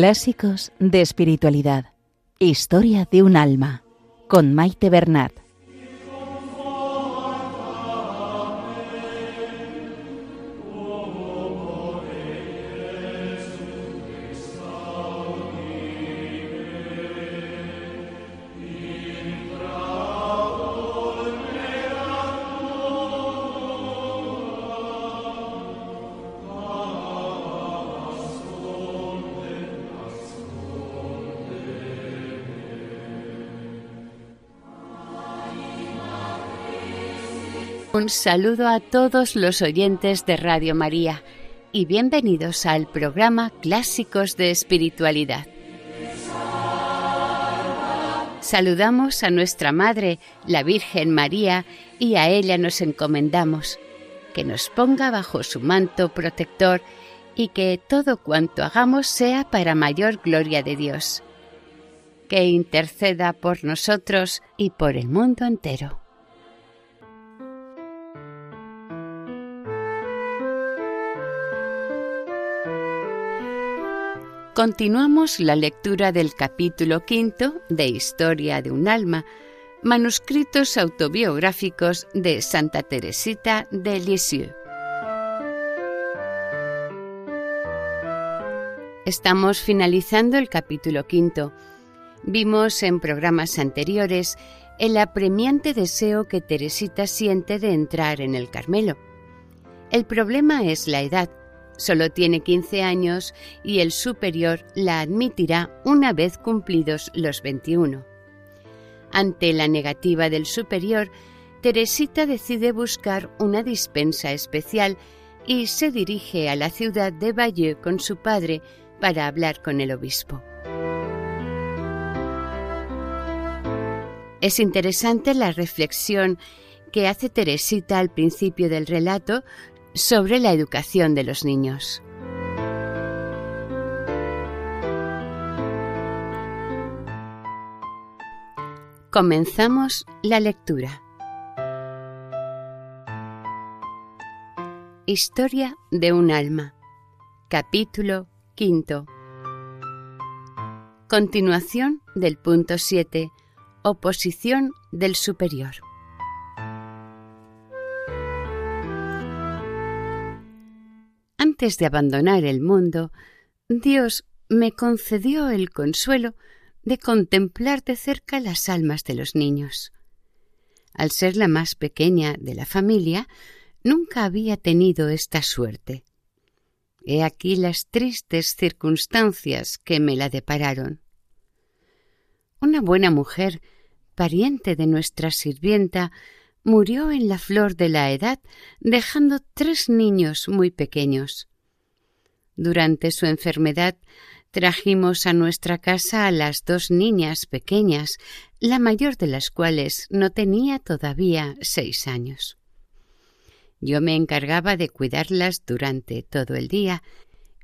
Clásicos de espiritualidad. Historia de un alma. Con Maite Bernat. Un saludo a todos los oyentes de Radio María y bienvenidos al programa Clásicos de Espiritualidad. Saludamos a nuestra Madre, la Virgen María, y a ella nos encomendamos, que nos ponga bajo su manto protector y que todo cuanto hagamos sea para mayor gloria de Dios. Que interceda por nosotros y por el mundo entero. Continuamos la lectura del capítulo quinto de Historia de un alma, manuscritos autobiográficos de Santa Teresita de Lisieux. Estamos finalizando el capítulo quinto. Vimos en programas anteriores el apremiante deseo que Teresita siente de entrar en el Carmelo. El problema es la edad, Solo tiene 15 años y el superior la admitirá una vez cumplidos los 21. Ante la negativa del superior, Teresita decide buscar una dispensa especial y se dirige a la ciudad de Bayeux con su padre para hablar con el obispo. Es interesante la reflexión que hace Teresita al principio del relato sobre la educación de los niños. Comenzamos la lectura. Historia de un alma. Capítulo quinto. Continuación del punto 7. Oposición del superior. Antes de abandonar el mundo, Dios me concedió el consuelo de contemplar de cerca las almas de los niños. Al ser la más pequeña de la familia, nunca había tenido esta suerte. He aquí las tristes circunstancias que me la depararon. Una buena mujer, pariente de nuestra sirvienta, murió en la flor de la edad, dejando tres niños muy pequeños. Durante su enfermedad trajimos a nuestra casa a las dos niñas pequeñas, la mayor de las cuales no tenía todavía seis años. Yo me encargaba de cuidarlas durante todo el día,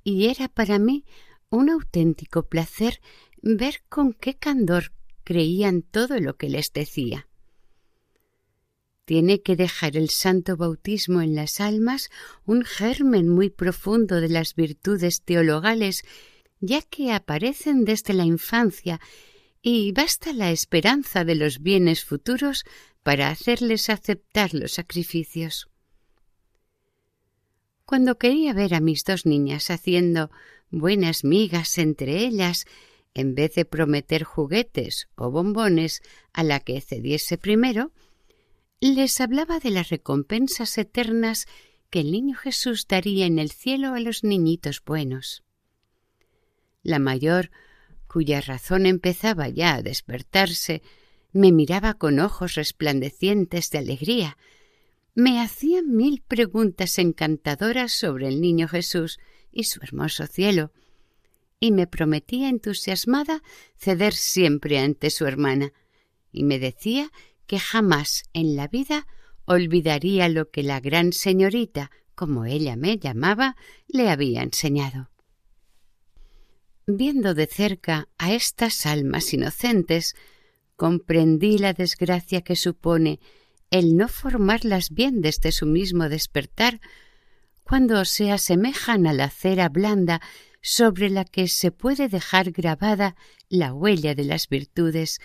y era para mí un auténtico placer ver con qué candor creían todo lo que les decía. Tiene que dejar el santo bautismo en las almas un germen muy profundo de las virtudes teologales, ya que aparecen desde la infancia y basta la esperanza de los bienes futuros para hacerles aceptar los sacrificios. Cuando quería ver a mis dos niñas haciendo buenas migas entre ellas, en vez de prometer juguetes o bombones a la que cediese primero, les hablaba de las recompensas eternas que el niño Jesús daría en el cielo a los niñitos buenos. La mayor, cuya razón empezaba ya a despertarse, me miraba con ojos resplandecientes de alegría, me hacía mil preguntas encantadoras sobre el niño Jesús y su hermoso cielo, y me prometía entusiasmada ceder siempre ante su hermana, y me decía que jamás en la vida olvidaría lo que la gran señorita, como ella me llamaba, le había enseñado. Viendo de cerca a estas almas inocentes, comprendí la desgracia que supone el no formarlas bien desde su mismo despertar, cuando se asemejan a la cera blanda sobre la que se puede dejar grabada la huella de las virtudes,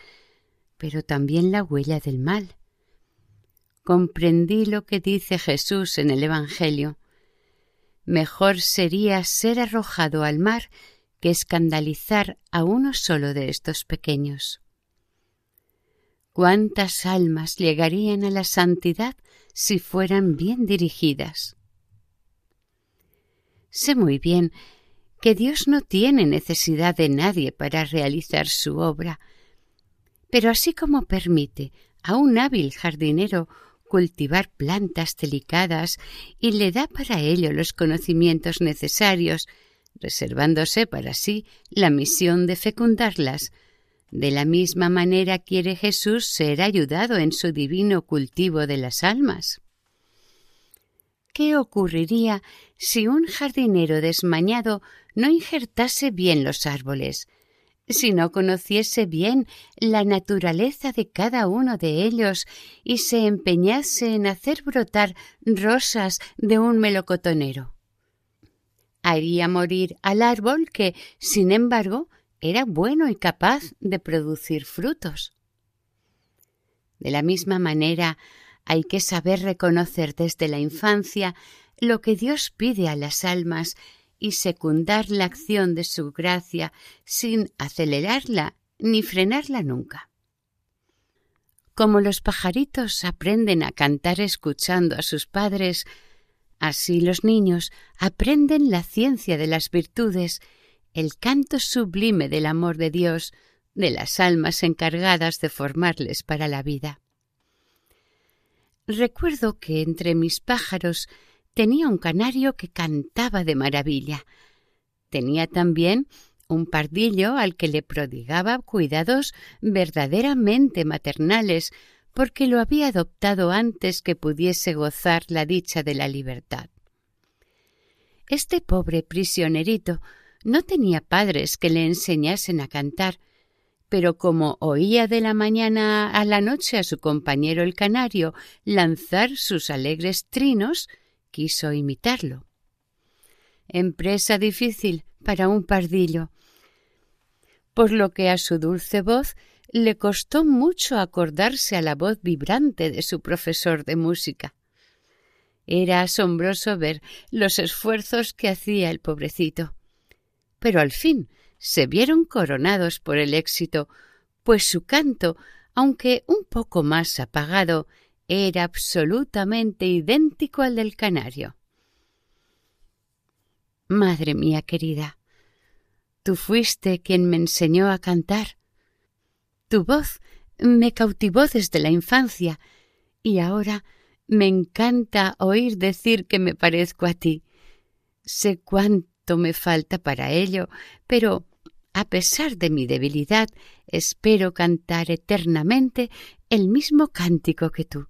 pero también la huella del mal. Comprendí lo que dice Jesús en el Evangelio. Mejor sería ser arrojado al mar que escandalizar a uno solo de estos pequeños. ¿Cuántas almas llegarían a la santidad si fueran bien dirigidas? Sé muy bien que Dios no tiene necesidad de nadie para realizar su obra, pero así como permite a un hábil jardinero cultivar plantas delicadas y le da para ello los conocimientos necesarios, reservándose para sí la misión de fecundarlas, de la misma manera quiere Jesús ser ayudado en su divino cultivo de las almas. ¿Qué ocurriría si un jardinero desmañado no injertase bien los árboles, si no conociese bien la naturaleza de cada uno de ellos y se empeñase en hacer brotar rosas de un melocotonero? Haría morir al árbol que, sin embargo, era bueno y capaz de producir frutos. De la misma manera, hay que saber reconocer desde la infancia lo que Dios pide a las almas y secundar la acción de su gracia sin acelerarla ni frenarla nunca. Como los pajaritos aprenden a cantar escuchando a sus padres, así los niños aprenden la ciencia de las virtudes el canto sublime del amor de Dios, de las almas encargadas de formarles para la vida. Recuerdo que entre mis pájaros tenía un canario que cantaba de maravilla. Tenía también un pardillo al que le prodigaba cuidados verdaderamente maternales, porque lo había adoptado antes que pudiese gozar la dicha de la libertad. Este pobre prisionerito no tenía padres que le enseñasen a cantar, pero como oía de la mañana a la noche a su compañero el canario lanzar sus alegres trinos, quiso imitarlo. Empresa difícil para un pardillo, por lo que a su dulce voz le costó mucho acordarse a la voz vibrante de su profesor de música. Era asombroso ver los esfuerzos que hacía el pobrecito pero al fin se vieron coronados por el éxito, pues su canto, aunque un poco más apagado, era absolutamente idéntico al del canario. Madre mía querida, tú fuiste quien me enseñó a cantar. Tu voz me cautivó desde la infancia y ahora me encanta oír decir que me parezco a ti. Sé cuánto me falta para ello, pero a pesar de mi debilidad, espero cantar eternamente el mismo cántico que tú.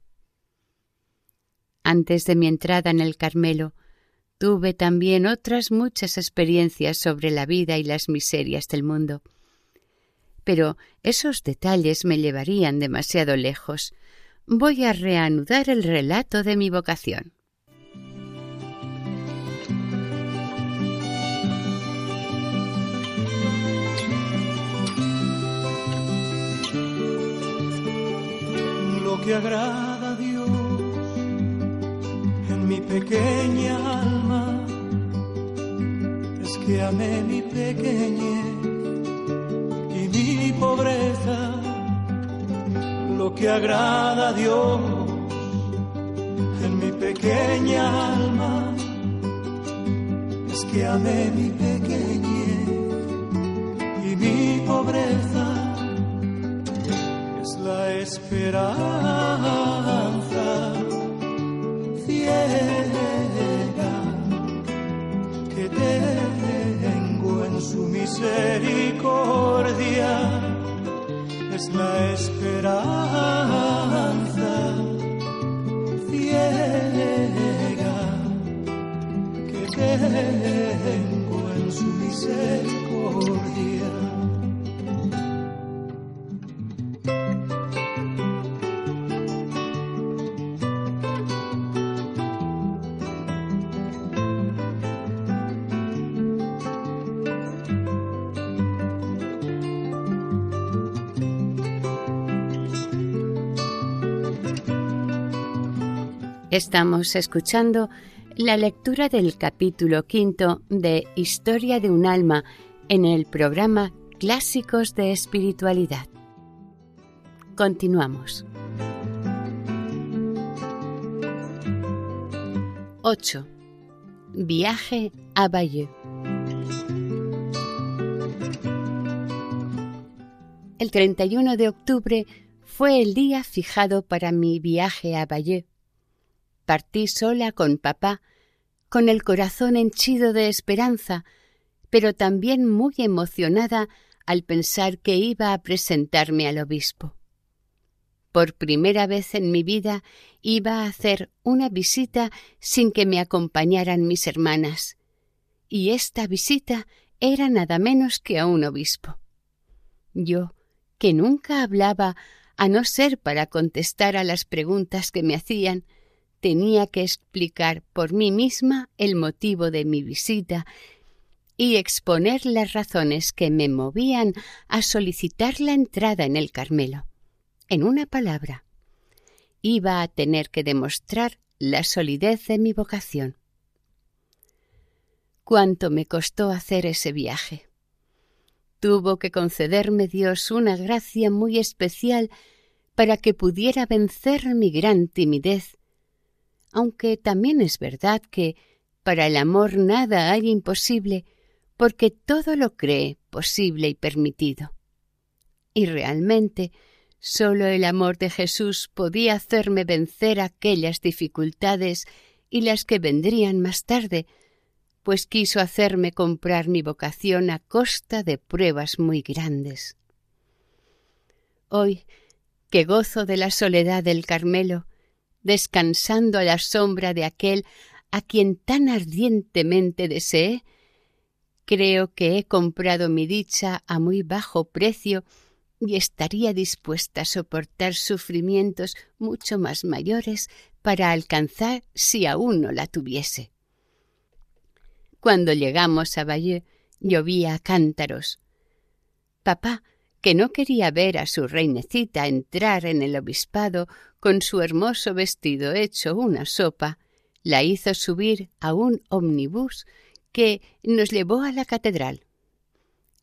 Antes de mi entrada en el Carmelo, tuve también otras muchas experiencias sobre la vida y las miserias del mundo. Pero esos detalles me llevarían demasiado lejos. Voy a reanudar el relato de mi vocación. que agrada pequeña alma. Es que amé mi pequeñez y mi pobreza. Lo que agrada a Dios en mi pequeña alma. Es que amé mi pequeñez y mi pobreza. La esperanza ciega que tengo en su misericordia. Es la esperanza ciega que tengo en su misericordia Estamos escuchando la lectura del capítulo quinto de Historia de un alma en el programa Clásicos de Espiritualidad. Continuamos. 8. Viaje a Bayeux. El 31 de octubre fue el día fijado para mi viaje a Bayeux. Partí sola con papá, con el corazón henchido de esperanza, pero también muy emocionada al pensar que iba a presentarme al obispo. Por primera vez en mi vida iba a hacer una visita sin que me acompañaran mis hermanas, y esta visita era nada menos que a un obispo. Yo, que nunca hablaba a no ser para contestar a las preguntas que me hacían, tenía que explicar por mí misma el motivo de mi visita y exponer las razones que me movían a solicitar la entrada en el Carmelo. En una palabra, iba a tener que demostrar la solidez de mi vocación. Cuánto me costó hacer ese viaje. Tuvo que concederme Dios una gracia muy especial para que pudiera vencer mi gran timidez, aunque también es verdad que para el amor nada hay imposible, porque todo lo cree posible y permitido. Y realmente sólo el amor de Jesús podía hacerme vencer aquellas dificultades y las que vendrían más tarde, pues quiso hacerme comprar mi vocación a costa de pruebas muy grandes. Hoy, que gozo de la soledad del Carmelo, descansando a la sombra de aquel a quien tan ardientemente deseé, creo que he comprado mi dicha a muy bajo precio y estaría dispuesta a soportar sufrimientos mucho más mayores para alcanzar si aún no la tuviese. Cuando llegamos a Bayeux llovía a cántaros. Papá, que no quería ver a su reinecita entrar en el obispado con su hermoso vestido hecho una sopa, la hizo subir a un omnibus que nos llevó a la catedral.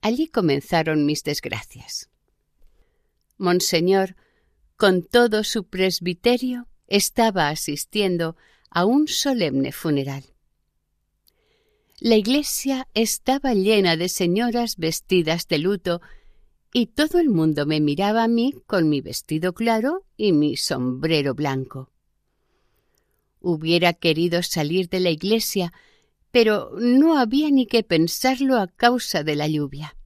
Allí comenzaron mis desgracias. Monseñor, con todo su presbiterio, estaba asistiendo a un solemne funeral. La iglesia estaba llena de señoras vestidas de luto y todo el mundo me miraba a mí con mi vestido claro y mi sombrero blanco. Hubiera querido salir de la iglesia, pero no había ni que pensarlo a causa de la lluvia.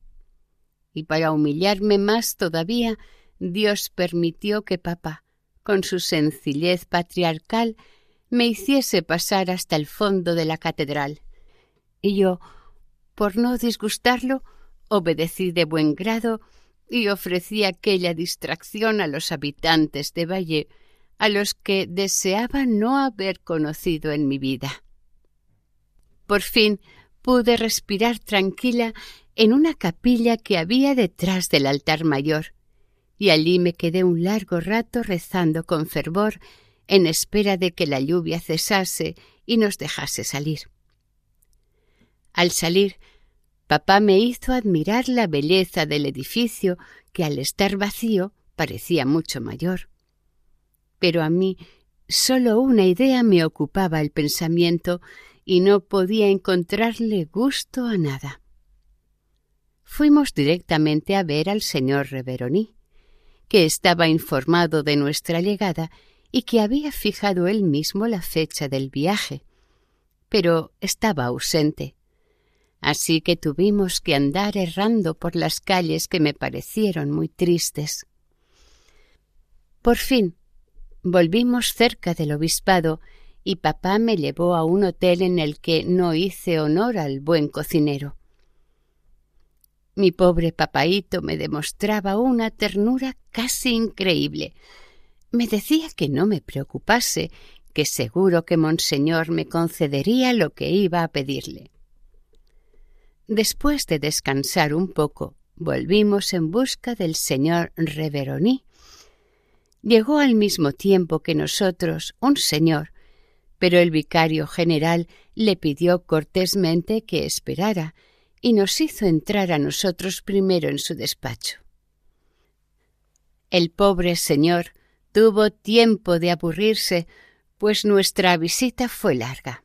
Y para humillarme más todavía, Dios permitió que papá, con su sencillez patriarcal, me hiciese pasar hasta el fondo de la catedral y yo, por no disgustarlo, obedecí de buen grado y ofrecí aquella distracción a los habitantes de Valle, a los que deseaba no haber conocido en mi vida. Por fin pude respirar tranquila en una capilla que había detrás del altar mayor, y allí me quedé un largo rato rezando con fervor en espera de que la lluvia cesase y nos dejase salir. Al salir, papá me hizo admirar la belleza del edificio que al estar vacío parecía mucho mayor. Pero a mí sólo una idea me ocupaba el pensamiento y no podía encontrarle gusto a nada. Fuimos directamente a ver al señor Reveroní, que estaba informado de nuestra llegada y que había fijado él mismo la fecha del viaje, pero estaba ausente así que tuvimos que andar errando por las calles que me parecieron muy tristes. Por fin volvimos cerca del obispado y papá me llevó a un hotel en el que no hice honor al buen cocinero. Mi pobre papaíto me demostraba una ternura casi increíble. Me decía que no me preocupase, que seguro que Monseñor me concedería lo que iba a pedirle. Después de descansar un poco, volvimos en busca del señor Reveroní. Llegó al mismo tiempo que nosotros un señor pero el vicario general le pidió cortésmente que esperara y nos hizo entrar a nosotros primero en su despacho. El pobre señor tuvo tiempo de aburrirse, pues nuestra visita fue larga.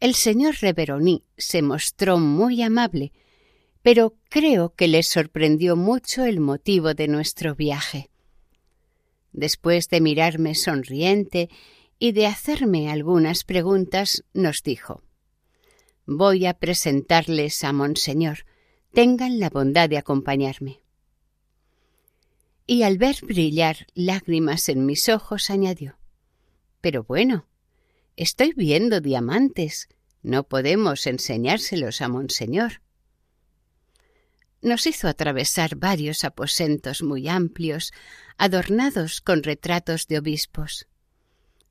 El señor Reveroni se mostró muy amable, pero creo que le sorprendió mucho el motivo de nuestro viaje. Después de mirarme sonriente y de hacerme algunas preguntas, nos dijo Voy a presentarles a Monseñor. Tengan la bondad de acompañarme. Y al ver brillar lágrimas en mis ojos, añadió Pero bueno, estoy viendo diamantes. No podemos enseñárselos a Monseñor. Nos hizo atravesar varios aposentos muy amplios, adornados con retratos de obispos.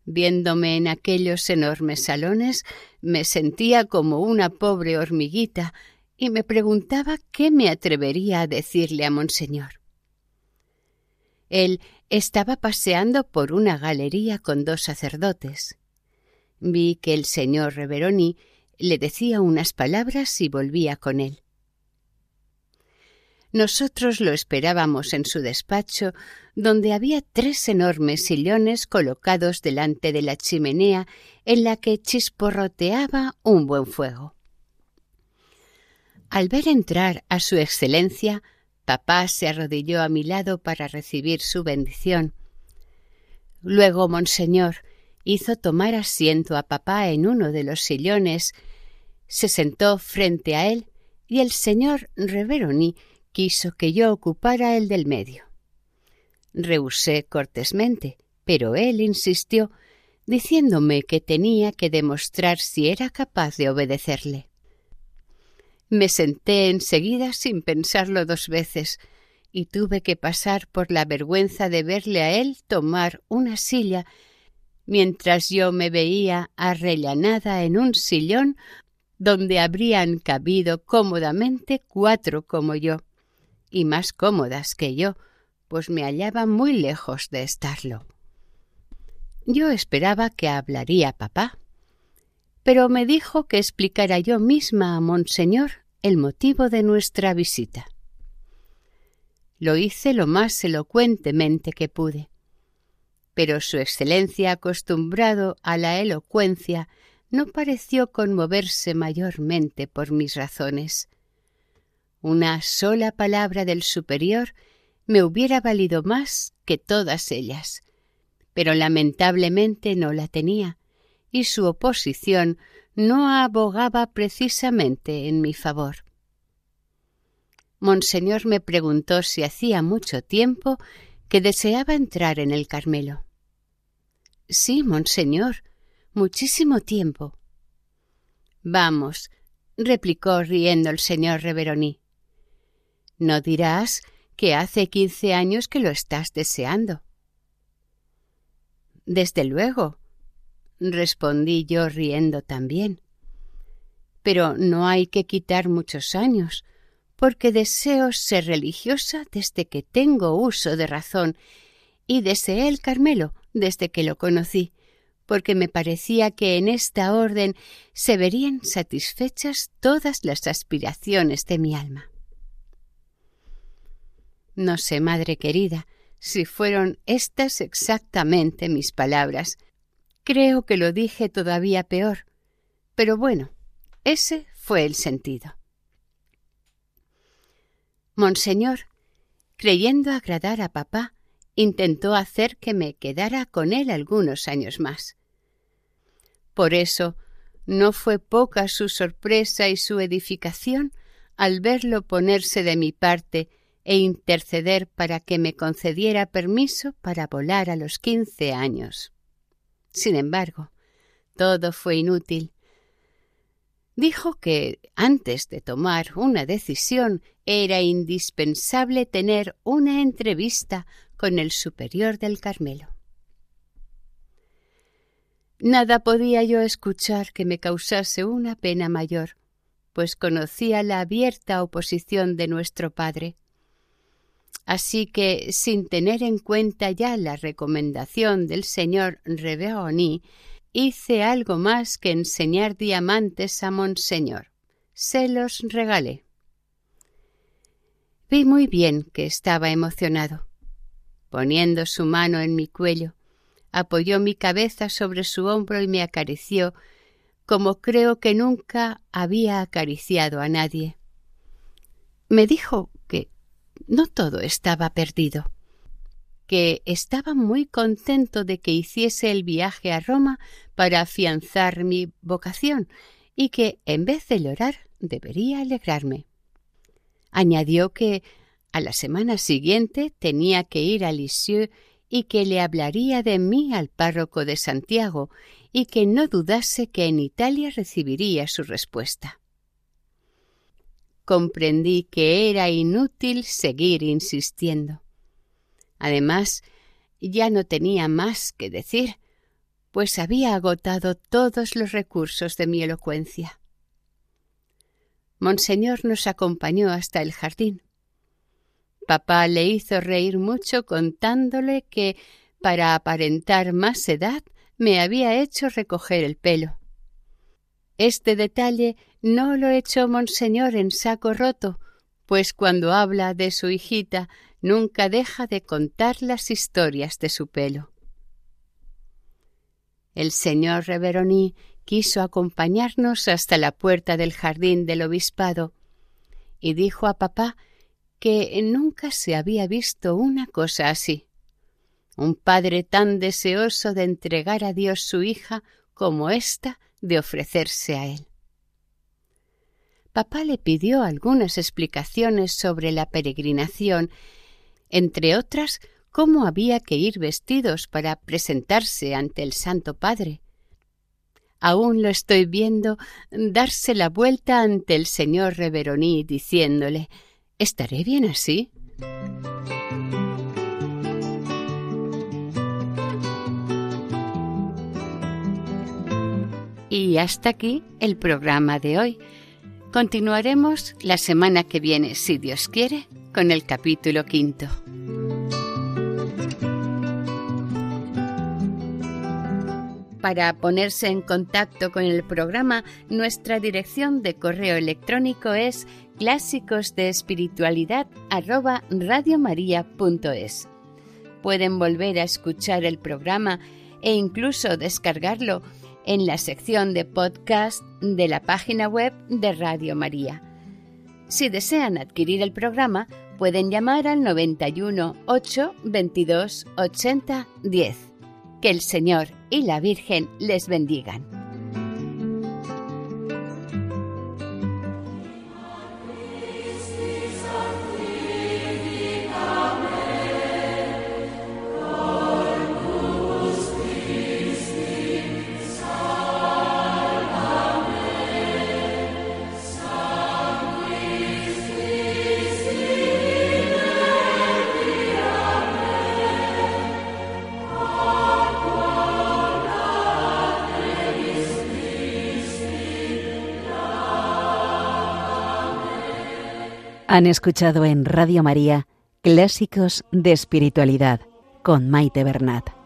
Viéndome en aquellos enormes salones, me sentía como una pobre hormiguita y me preguntaba qué me atrevería a decirle a Monseñor. Él estaba paseando por una galería con dos sacerdotes. Vi que el señor Reveroni le decía unas palabras y volvía con él. Nosotros lo esperábamos en su despacho, donde había tres enormes sillones colocados delante de la chimenea en la que chisporroteaba un buen fuego. Al ver entrar a su excelencia, papá se arrodilló a mi lado para recibir su bendición. Luego, monseñor, hizo tomar asiento a papá en uno de los sillones, se sentó frente a él y el señor Reveroni quiso que yo ocupara el del medio. Rehusé cortésmente, pero él insistió, diciéndome que tenía que demostrar si era capaz de obedecerle. Me senté enseguida sin pensarlo dos veces, y tuve que pasar por la vergüenza de verle a él tomar una silla mientras yo me veía arrellanada en un sillón donde habrían cabido cómodamente cuatro como yo y más cómodas que yo, pues me hallaba muy lejos de estarlo. Yo esperaba que hablaría papá, pero me dijo que explicara yo misma a Monseñor el motivo de nuestra visita. Lo hice lo más elocuentemente que pude, pero su excelencia acostumbrado a la elocuencia no pareció conmoverse mayormente por mis razones. Una sola palabra del superior me hubiera valido más que todas ellas, pero lamentablemente no la tenía, y su oposición no abogaba precisamente en mi favor. Monseñor me preguntó si hacía mucho tiempo que deseaba entrar en el Carmelo. Sí, monseñor, muchísimo tiempo. Vamos, replicó riendo el señor Reveroni. No dirás que hace quince años que lo estás deseando. Desde luego, respondí yo riendo también. Pero no hay que quitar muchos años, porque deseo ser religiosa desde que tengo uso de razón, y deseé el Carmelo desde que lo conocí, porque me parecía que en esta orden se verían satisfechas todas las aspiraciones de mi alma. No sé, madre querida, si fueron estas exactamente mis palabras. Creo que lo dije todavía peor. Pero bueno, ese fue el sentido. Monseñor, creyendo agradar a papá, intentó hacer que me quedara con él algunos años más. Por eso, no fue poca su sorpresa y su edificación al verlo ponerse de mi parte e interceder para que me concediera permiso para volar a los quince años. Sin embargo, todo fue inútil. Dijo que antes de tomar una decisión era indispensable tener una entrevista con el superior del Carmelo. Nada podía yo escuchar que me causase una pena mayor, pues conocía la abierta oposición de nuestro padre Así que, sin tener en cuenta ya la recomendación del señor Reveroni, hice algo más que enseñar diamantes a Monseñor. Se los regalé. Vi muy bien que estaba emocionado. Poniendo su mano en mi cuello, apoyó mi cabeza sobre su hombro y me acarició como creo que nunca había acariciado a nadie. Me dijo que no todo estaba perdido, que estaba muy contento de que hiciese el viaje a Roma para afianzar mi vocación y que, en vez de llorar, debería alegrarme. Añadió que a la semana siguiente tenía que ir a Lisieux y que le hablaría de mí al párroco de Santiago y que no dudase que en Italia recibiría su respuesta. Comprendí que era inútil seguir insistiendo. Además, ya no tenía más que decir, pues había agotado todos los recursos de mi elocuencia. Monseñor nos acompañó hasta el jardín. Papá le hizo reír mucho contándole que, para aparentar más edad, me había hecho recoger el pelo. Este detalle no lo echó Monseñor en saco roto, pues cuando habla de su hijita nunca deja de contar las historias de su pelo. El señor Reveroni quiso acompañarnos hasta la puerta del jardín del obispado y dijo a papá que nunca se había visto una cosa así. Un padre tan deseoso de entregar a Dios su hija como ésta de ofrecerse a él. Papá le pidió algunas explicaciones sobre la peregrinación, entre otras cómo había que ir vestidos para presentarse ante el Santo Padre. Aún lo estoy viendo darse la vuelta ante el señor Reveroní diciéndole ¿Estaré bien así? Y hasta aquí el programa de hoy. Continuaremos la semana que viene, si Dios quiere, con el capítulo quinto. Para ponerse en contacto con el programa, nuestra dirección de correo electrónico es clásicos de espiritualidad Pueden volver a escuchar el programa e incluso descargarlo en la sección de podcast de la página web de Radio María. Si desean adquirir el programa, pueden llamar al 91 8 22 80 10. Que el Señor y la Virgen les bendigan. Han escuchado en Radio María Clásicos de Espiritualidad con Maite Bernat.